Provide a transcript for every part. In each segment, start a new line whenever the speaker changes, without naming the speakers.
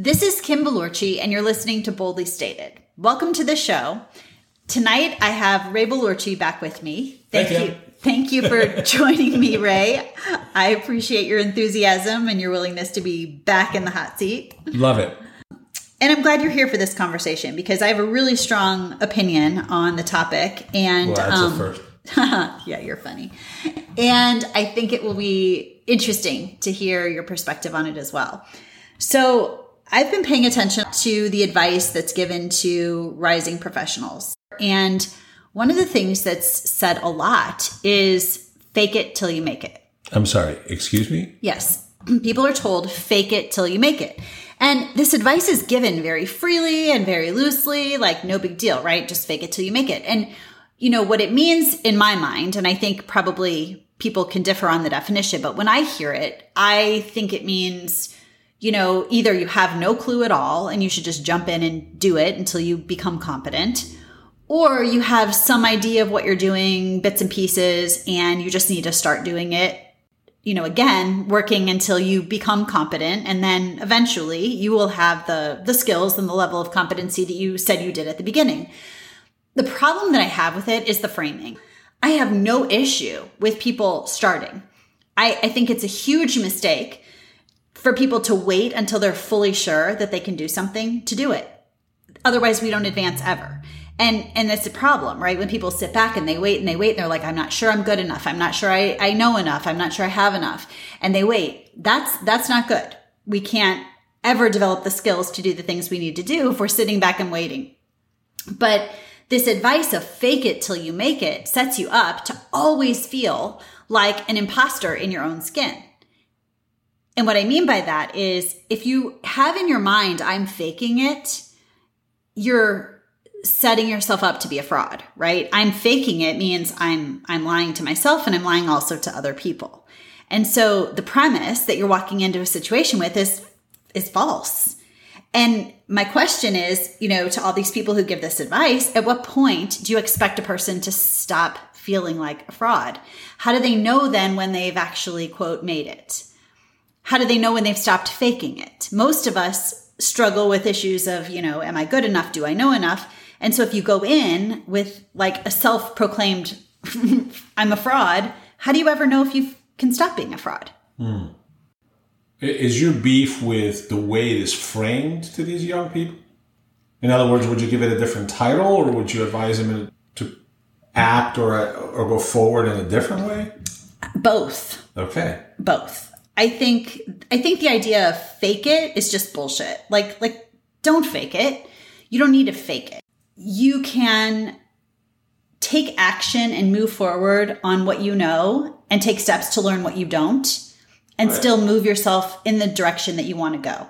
This is Kim Balorchi, and you're listening to Boldly Stated. Welcome to the show. Tonight, I have Ray Balorchi back with me.
Thank you.
Thank you for joining me, Ray. I appreciate your enthusiasm and your willingness to be back in the hot seat.
Love it.
And I'm glad you're here for this conversation because I have a really strong opinion on the topic. And
Well,
um,
first.
yeah, you're funny. And I think it will be interesting to hear your perspective on it as well. So, I've been paying attention to the advice that's given to rising professionals. And one of the things that's said a lot is fake it till you make it.
I'm sorry. Excuse me?
Yes. People are told fake it till you make it. And this advice is given very freely and very loosely, like no big deal, right? Just fake it till you make it. And you know what it means in my mind, and I think probably people can differ on the definition, but when I hear it, I think it means, you know, either you have no clue at all and you should just jump in and do it until you become competent, or you have some idea of what you're doing, bits and pieces, and you just need to start doing it you know again working until you become competent. And then eventually you will have the the skills and the level of competency that you said you did at the beginning. The problem that i have with it is the framing. I have no issue with people starting. I, I think it's a huge mistake for people to wait until they're fully sure that they can do something to do it. Otherwise we don't advance ever. And and that's a problem right? When people sit back and they wait and they wait and they're like i'm not sure i'm good enough. I'm not sure i, I know enough. I'm not sure i have enough. And they wait. That's that's not good. We can't ever develop the skills to do the things we need to do if we're sitting back and waiting. But this advice of fake it till you make it sets you up to always feel like an imposter in your own skin and what i mean by that is if you have in your mind i'm faking it you're setting yourself up to be a fraud, right? I'm faking it means I'm I'm lying to myself and I'm lying also to other people. And so the premise that you're walking into a situation with is is false. And my question is, you know, to all these people who give this advice, at what point do you expect a person to stop feeling like a fraud? How do they know then when they've actually quote made it? How do they know when they've stopped faking it? Most of us struggle with issues of, you know, am I good enough? Do I know enough? And so if you go in with like a self proclaimed, I'm a fraud, how do you ever know if you can stop being a fraud? Hmm.
Is your beef with the way it is framed to these young people? In other words, would you give it a different title or would you advise them to act or, or go forward in a different way?
Both.
Okay.
Both. I think I think the idea of fake it is just bullshit. Like like don't fake it. You don't need to fake it. You can take action and move forward on what you know and take steps to learn what you don't and
Right.
still move yourself in the direction that you want to go.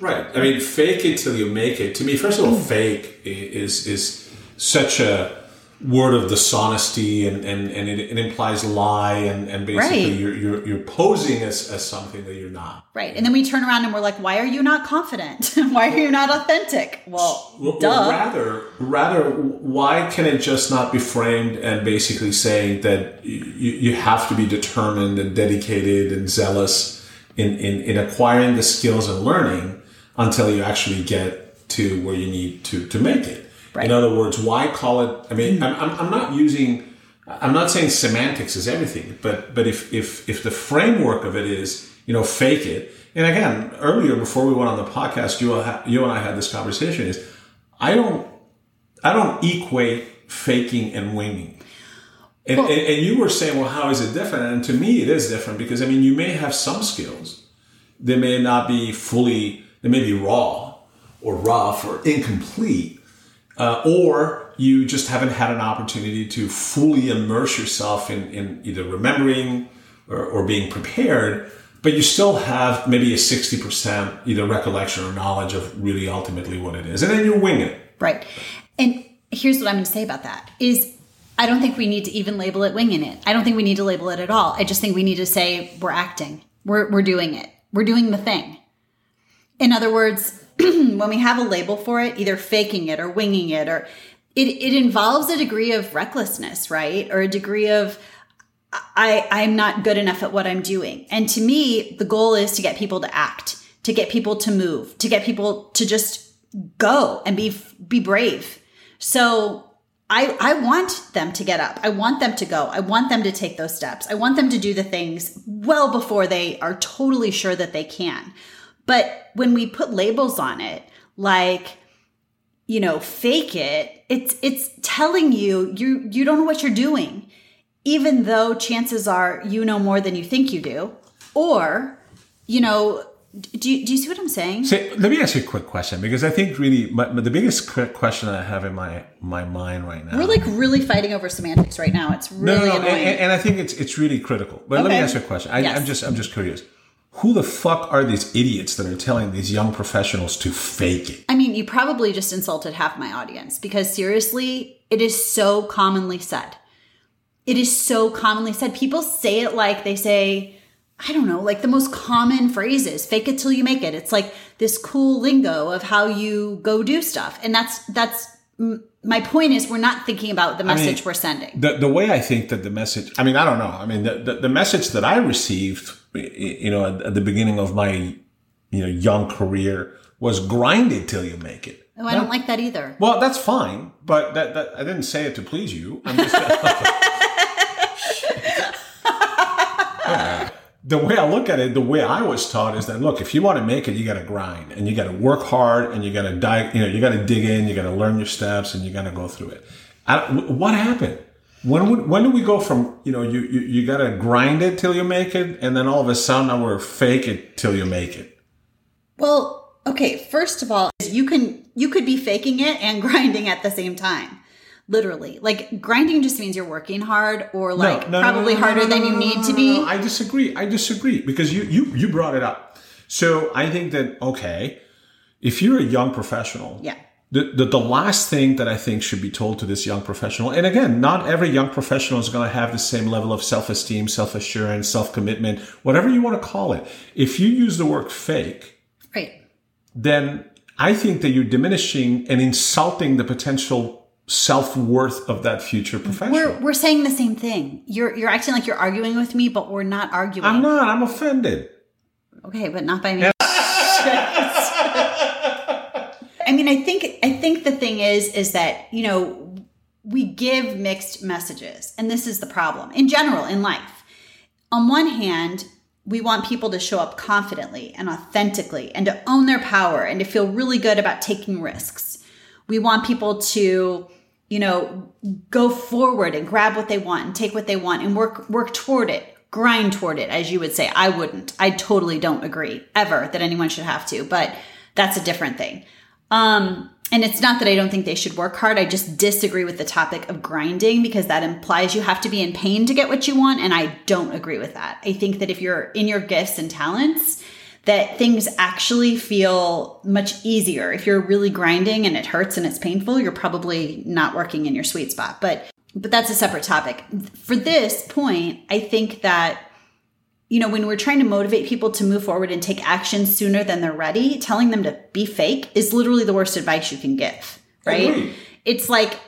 Right. I mean, fake it till you make it. To me, first of all, fake is is such a word of dishonesty, and and, and it, it implies lie, and and basically
Right.
you're, you're you're posing as, as something that you're not.
Right. And then we turn around and we're like, why are you not confident? why are you not authentic? Well,
Well,
duh.
rather, rather, why can it just not be framed and basically saying that you, you have to be determined and dedicated and zealous in, in, in acquiring the skills and learning until you actually get to where you need to, to make it?
Right.
In other words, why call it? I mean, hmm. I'm, I'm, I'm not using. I'm not saying semantics is everything, but but if if if the framework of it is you know fake it, and again earlier before we went on the podcast, you I- you and I had this conversation is I don't I don't equate faking and winging. And, and, and you were saying, well, how is it different? And to me, it is different because I mean, you may have some skills they may not be fully, they may be raw or rough or incomplete, uh, or you just haven't had an opportunity to fully immerse yourself in, in either remembering or, or being prepared, but you still have maybe a 60% either recollection or knowledge of really ultimately what it is. And then you wing it.
Right. And here's what I'm going to say about that is I don't think we need to even label it winging it. I don't think we need to label it at all. I just think we need to say we're acting. We're we're doing it. We're doing the thing. In other words, when we have a label for it, either faking it or winging it or it it involves a degree of recklessness, right? Or a degree of I I'm not good enough at what I'm doing. And to me, the goal is to get people to act, to get people to move, to get people to just go and be be brave. So I I want them to get up. I want them to go. I want them to take those steps. I want them to do the things well before they are totally sure that they can. But when we put labels on it, like you know, fake it, it's it's telling you you you don't know what you're doing even though chances are you know more than you think you do or you know do you, do you see what I'm saying?
So let me ask you a quick question because I think really my, the biggest question I have in my my mind right now.
We're like really fighting over semantics right now. It's really
no, no,
annoying.
And, and, I think it's it's really critical. But let me ask you a question. I,
Yes.
I'm just I'm just curious. Who the fuck are these idiots that are telling these young professionals to fake it?
I mean, you probably just insulted half my audience because seriously, it is so commonly said. It is so commonly said. People say it like they say, I don't know, like the most common phrases, fake it till you make it. It's like this cool lingo of how you go do stuff. And that's, that's, my point is we're not thinking about the message
mean,
we're sending.
The the way I think that the message. I mean, I don't know. I mean, the the, the message that I received, you know, at, at the beginning of my you know young career was grind it till you make it.
Oh, I don't like that either.
Well, that's fine, but that, that I didn't say it to please you. I'm just the way I look at it, the way I was taught is that look, if you want to make it, you got to grind and you got to work hard and you got to die. You know, you got to dig in, you got to learn your steps, and you got to go through it. I, what happened? When would, when do we go from you know you you, you got to grind it till you make it, and then all of a sudden now we're fake it till you make it?
Well, okay, first of all, you can you could be faking it and grinding at the same time. Literally. Like grinding just means you're working hard or like
No, no,
probably
no,
harder than you need to be.
no. I disagree. I disagree because you you you brought it up. So I think that okay, if you're a young professional,
Yeah.
The, the, the last thing that I think should be told to this young professional, and again, not every young professional is going to have the same level of self esteem, self assurance, self commitment, whatever you want to call it. If you use the word fake,
Right.
then I think that you're diminishing and insulting the potential self worth of that future professional.
We're we're saying the same thing. You're you're acting like you're arguing with me, but we're not arguing.
I'm not, I'm offended.
Okay, but not by me. I mean, I think I think the thing is is that, you know, we give mixed messages. And this is the problem in general in life. On one hand, we want people to show up confidently and authentically and to own their power and to feel really good about taking risks. We want people to, you know, go forward and grab what they want and take what they want and work work toward it, grind toward it, as you would say. I wouldn't. I totally don't agree ever that anyone should have to, but that's a different thing. Um, and it's not that I don't think they should work hard. I just disagree with the topic of grinding because that implies you have to be in pain to get what you want. And I don't agree with that. I think that if you're in your gifts and talents, that things actually feel much easier. If you're really grinding and it hurts and it's painful, you're probably not working in your sweet spot. But but that's a separate topic. For this point, I think that you know, when we're trying to motivate people to move forward and take action sooner than they're ready, telling them to be fake is literally the worst advice you can give, right?
Agreed.
It's like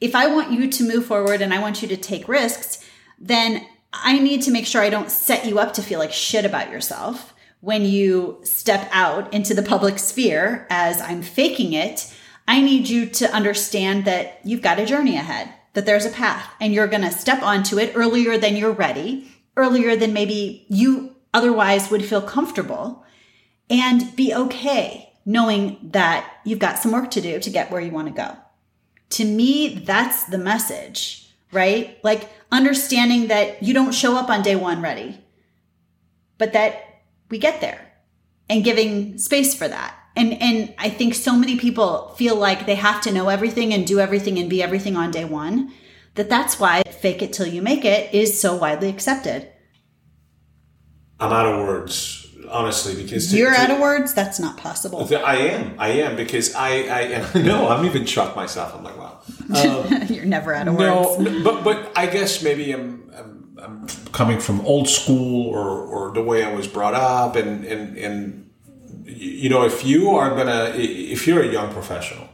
if I want you to move forward and I want you to take risks, then I need to make sure I don't set you up to feel like shit about yourself when you step out into the public sphere as I'm faking it. I need you to understand that you've got a journey ahead, that there's a path, and you're going to step onto it earlier than you're ready, earlier than maybe you otherwise would feel comfortable, and be okay knowing that you've got some work to do to get where you want to go. To me, that's the message, right? Like understanding that you don't show up on day one ready, but that we get there and giving space for that. And and I think so many people feel like they have to know everything and do everything and be everything on day 1 that that's why fake it till you make it is so widely accepted.
I'm out of words, honestly, because to-
You're
to-
out of words, that's not possible.
I am. I am because I. I no, I'm even shocked myself. I'm like, wow.
Um, you're never out of words.
No, but but I guess maybe I'm, I'm, I'm coming from old school or or the way I was brought up, and and and you know, if you are gonna, if you're a young professional,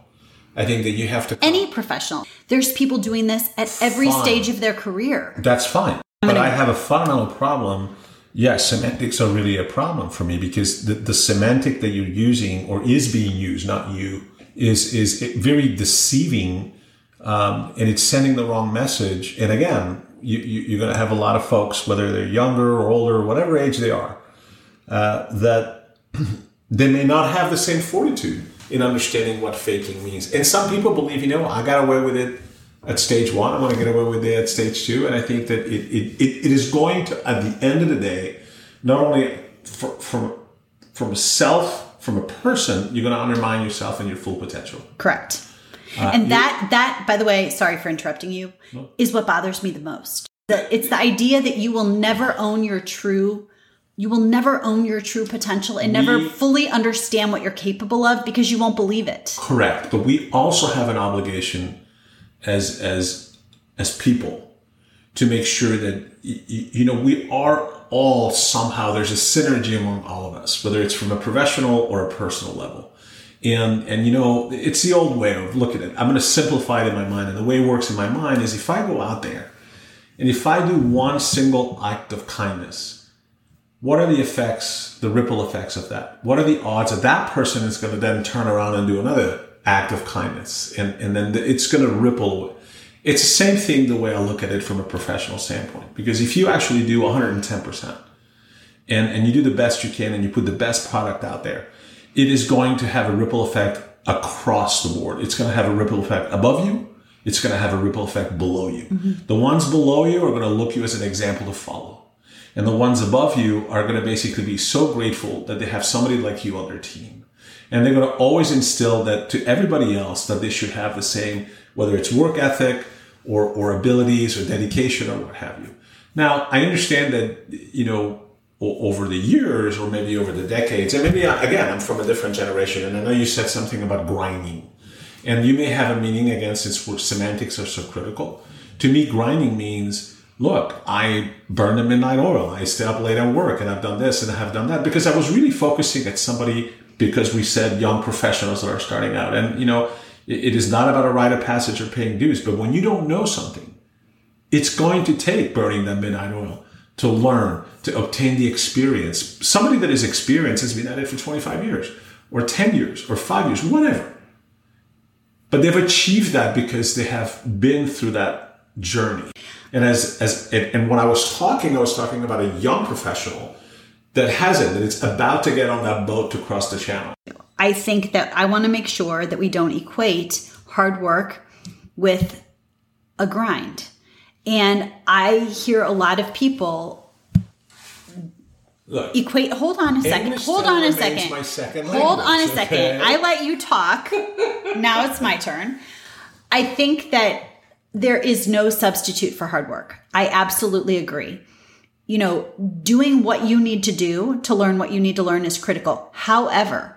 I think that you have to.
Any professional. There's people doing this at every
Fine.
stage of their career.
That's fine, but I have a fundamental problem yeah, semantics are really a problem for me because the, the semantic that you're using or is being used, not you, is is very deceiving, um, and it's sending the wrong message. And again, you, you, are going to have a lot of folks, whether they're younger or older, or whatever age they are, uh, that they may not have the same fortitude in understanding what faking means. And some people believe, you know, I got away with it at stage one. I'm going to get away with it at stage two. And I think that it, it, it, is going to, at the end of the day, not only for, from, from a self, from a person, you're going to undermine yourself and your full potential.
Correct. Uh, and that, that, by the way, sorry for interrupting you, no. is what bothers me the most. The, it's the idea that you will never own your true you will never own your true potential and never fully understand what you're capable of because you won't believe it.
Correct. But we also have an obligation as as as people to make sure that you know we are all somehow there's a synergy among all of us whether it's from a professional or a personal level and and you know it's the old way of looking at it i'm going to simplify it in my mind and the way it works in my mind is if i go out there and if i do one single act of kindness what are the effects the ripple effects of that what are the odds that that person is going to then turn around and do another act of kindness. And, and then it's going to ripple. It's the same thing the way I look at it from a professional standpoint. Because if you actually do 110% and, and you do the best you can and you put the best product out there, it is going to have a ripple effect across the board. It's going to have a ripple effect above you. It's going to have a ripple effect below you. Mm-hmm. The ones below you are going to look you as an example to follow. And the ones above you are going to basically be so grateful that they have somebody like you on their team. And they're going to always instill that to everybody else that they should have the same, whether it's work ethic or, or abilities or dedication or what have you. Now, I understand that, you know, over the years or maybe over the decades, and maybe uh, again, I'm from a different generation, and I know you said something about grinding, and you may have a meaning against its semantics are so critical. To me, grinding means, look, I burn the midnight oil, I stay up late at work, and I've done this and I have done that because I was really focusing at somebody because we said young professionals that are starting out. And, you know, it, is not about a rite of passage or paying dues, but when you don't know something, it's going to take burning that midnight oil to learn, to obtain the experience. Somebody that is experienced has been at it for 25 years or 10 years or five years, whatever. But they've achieved that because they have been through that journey. And as, as, and when I was talking, I was talking about a young professional that hasn't, that it's about to get on that boat to cross the channel?
I think that I want to make sure that we don't equate hard work with a grind. And I hear a lot of people Look, equate hold on a second hold on a second, second hold on a second okay. i let you talk now it's my turn i think that there is no substitute for hard work i absolutely agree you know, doing what you need to do to learn what you need to learn is critical. However,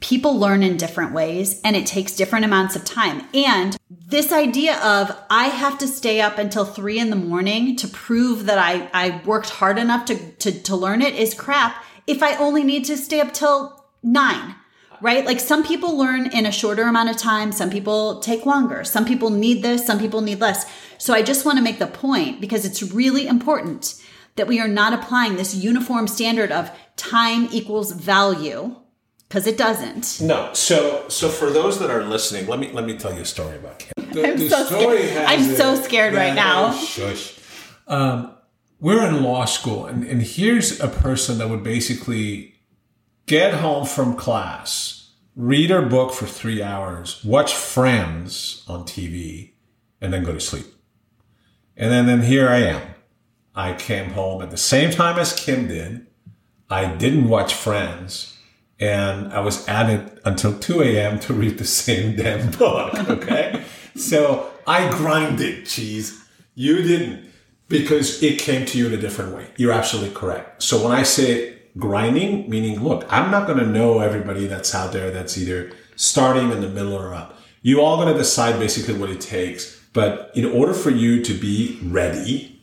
people learn in different ways and it takes different amounts of time. And this idea of I have to stay up until three in the morning to prove that I, I worked hard enough to, to, to learn it is crap if I only need to stay up till nine right? Like some people learn in a shorter amount of time, some people take longer, some people need this, some people need less. So I just want to make the point because it's really important that we are not applying this uniform standard of time equals value because it doesn't.
No. So so for those that are listening, let me let me tell you a story about Kim.
The, I'm, the so scared. I'm so scared right now.
Shush. Um, we're in law school, and, and here's a person that would basically get home from class, read her book for three hours, watch Friends on TV, and then go to sleep. And then, then here I am I came home at the same time as Kim did. I didn't watch Friends, and I was at it until 2 a.m. to read the same damn book. Okay. so I grinded, cheese. You didn't because it came to you in a different way. You're absolutely correct. So when I say grinding, meaning, look, I'm not going to know everybody that's out there that's either starting in the middle or up. You all going to decide basically what it takes. But in order for you to be ready,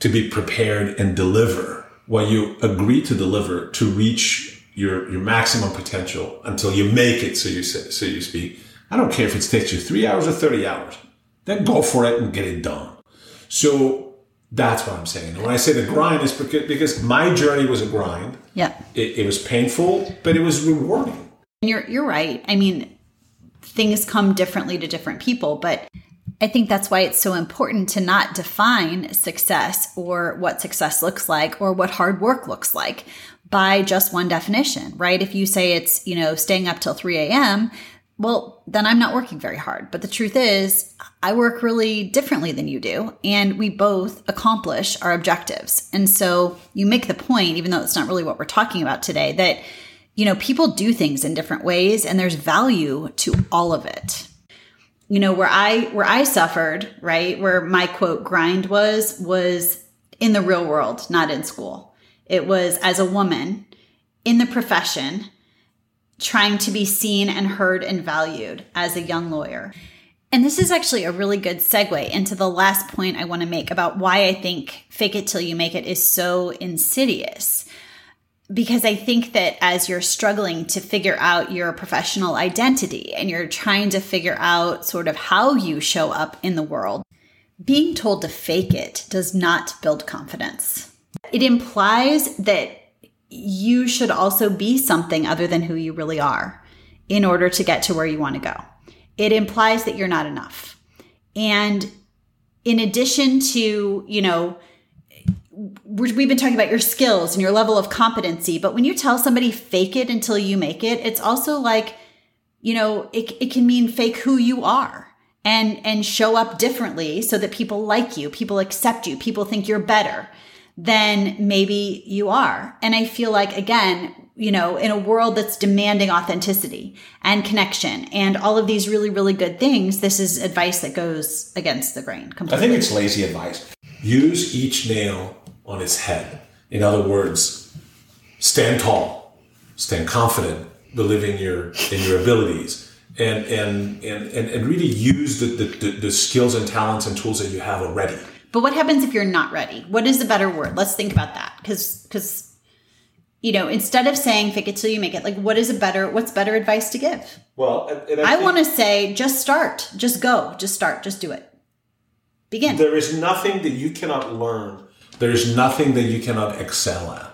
to be prepared and deliver what you agree to deliver to reach your, your maximum potential until you make it, so you say, so you speak. I don't care if it takes you three hours or 30 hours. Then go for it and get it done. So That's what I'm saying. And when I say the grind is because, because my journey was a grind.
Yeah.
It, it was painful, but it was rewarding.
And you're you're right. I mean, things come differently to different people, but I think that's why it's so important to not define success or what success looks like or what hard work looks like by just one definition, right? If you say it's, you know, staying up till 3 a.m., well, then I'm not working very hard. But the truth is, I work really differently than you do, and we both accomplish our objectives. And so you make the point, even though it's not really what we're talking about today, that, you know, people do things in different ways and there's value to all of it. You know, where I where I suffered, right? Where my quote grind was was in the real world, not in school. It was as a woman in the profession trying to be seen and heard and valued as a young lawyer. And this is actually a really good segue into the last point I want to make about why I think fake it till you make it is so insidious. Because I think that as you're struggling to figure out your professional identity and you're trying to figure out sort of how you show up in the world, being told to fake it does not build confidence. It implies that you should also be something other than who you really are in order to get to where you want to go. It implies that you're not enough. And in addition to, you know, we've been talking about your skills and your level of competency, but when you tell somebody fake it until you make it, it's also like, you know, it, it can mean fake who you are and and show up differently so that people like you, people accept you, people think you're better than maybe you are. And I feel like, again, you know, in a world that's demanding authenticity and connection and all of these really, really good things, this is advice that goes against the grain completely.
I think it's lazy advice. Use each nail on its head. In other words, stand tall, stand confident, believe in your in your abilities, and and and and, and really use the, the, the skills and talents and tools that you have already.
But what happens if you're not ready? What is the better word? Let's think about that. Because, because, you know, instead of saying fake it till you make it, like what is a better, what's better advice to give?
Well, and, and
I, I want to say just start, just go, just start, just do it. Begin.
There is nothing that you cannot learn. There is nothing that you cannot excel at.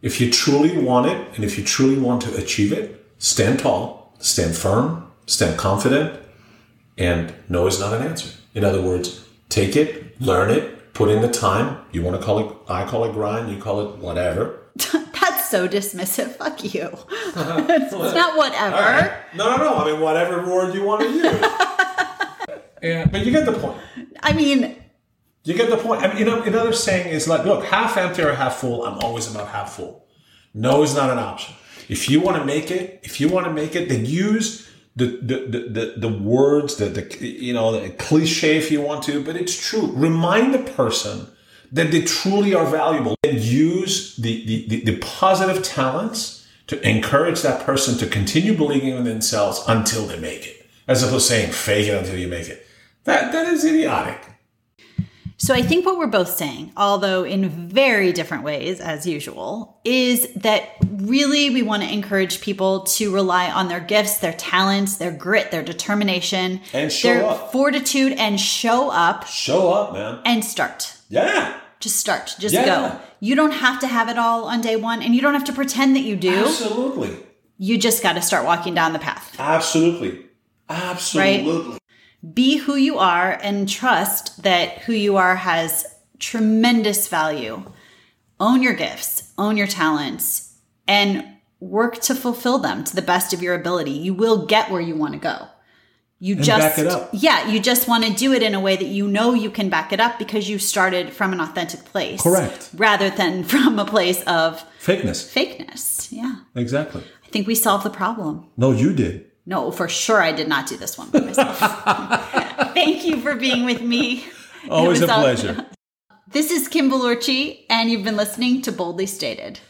If you truly want it and if you truly want to achieve it, stand tall, stand firm, stand confident, and no is not an answer. In other words, take it, learn it, put in the time. You want to call it, I call it grind, you call it whatever.
That's so dismissive. Fuck you. it's, it's not whatever. Right.
No, no, no. I mean, whatever word you want to use. yeah, but you get the point.
I mean,
you get the point. I mean, you know, another saying is like, look, half empty or half full. I'm always about half full. No is not an option. If you want to make it, if you want to make it, then use the, the, the, the, words, the, the, you know, the cliche if you want to, but it's true. Remind the person that they truly are valuable and use the, the, the, the positive talents to encourage that person to continue believing in themselves until they make it, as opposed to saying fake it until you make it. That, that is idiotic.
So I think what we're both saying, although in very different ways as usual, is that really we want to encourage people to rely on their gifts, their talents, their grit, their determination,
and show
their
up.
fortitude and show up.
Show up, man.
And start.
Yeah.
Just start. Just
yeah.
go. You don't have to have it all on day 1 and you don't have to pretend that you do.
Absolutely.
You just got to start walking down the path.
Absolutely. Absolutely.
Right? Be who you are and trust that who you are has tremendous value. Own your gifts, own your talents, and work to fulfill them to the best of your ability. You will get where you want to go. You
and
just
Yeah,
you just want to do it in a way that you know you can back it up because you started from an authentic place.
Correct.
Rather than from a place of
fakeness.
Fakeness. Yeah.
Exactly.
I think we solved the problem.
No, you did.
No, for sure I did not do this one by myself. Thank you for being with me.
Always a pleasure.
This is Kim Balorci, and you've been listening to Boldly Stated.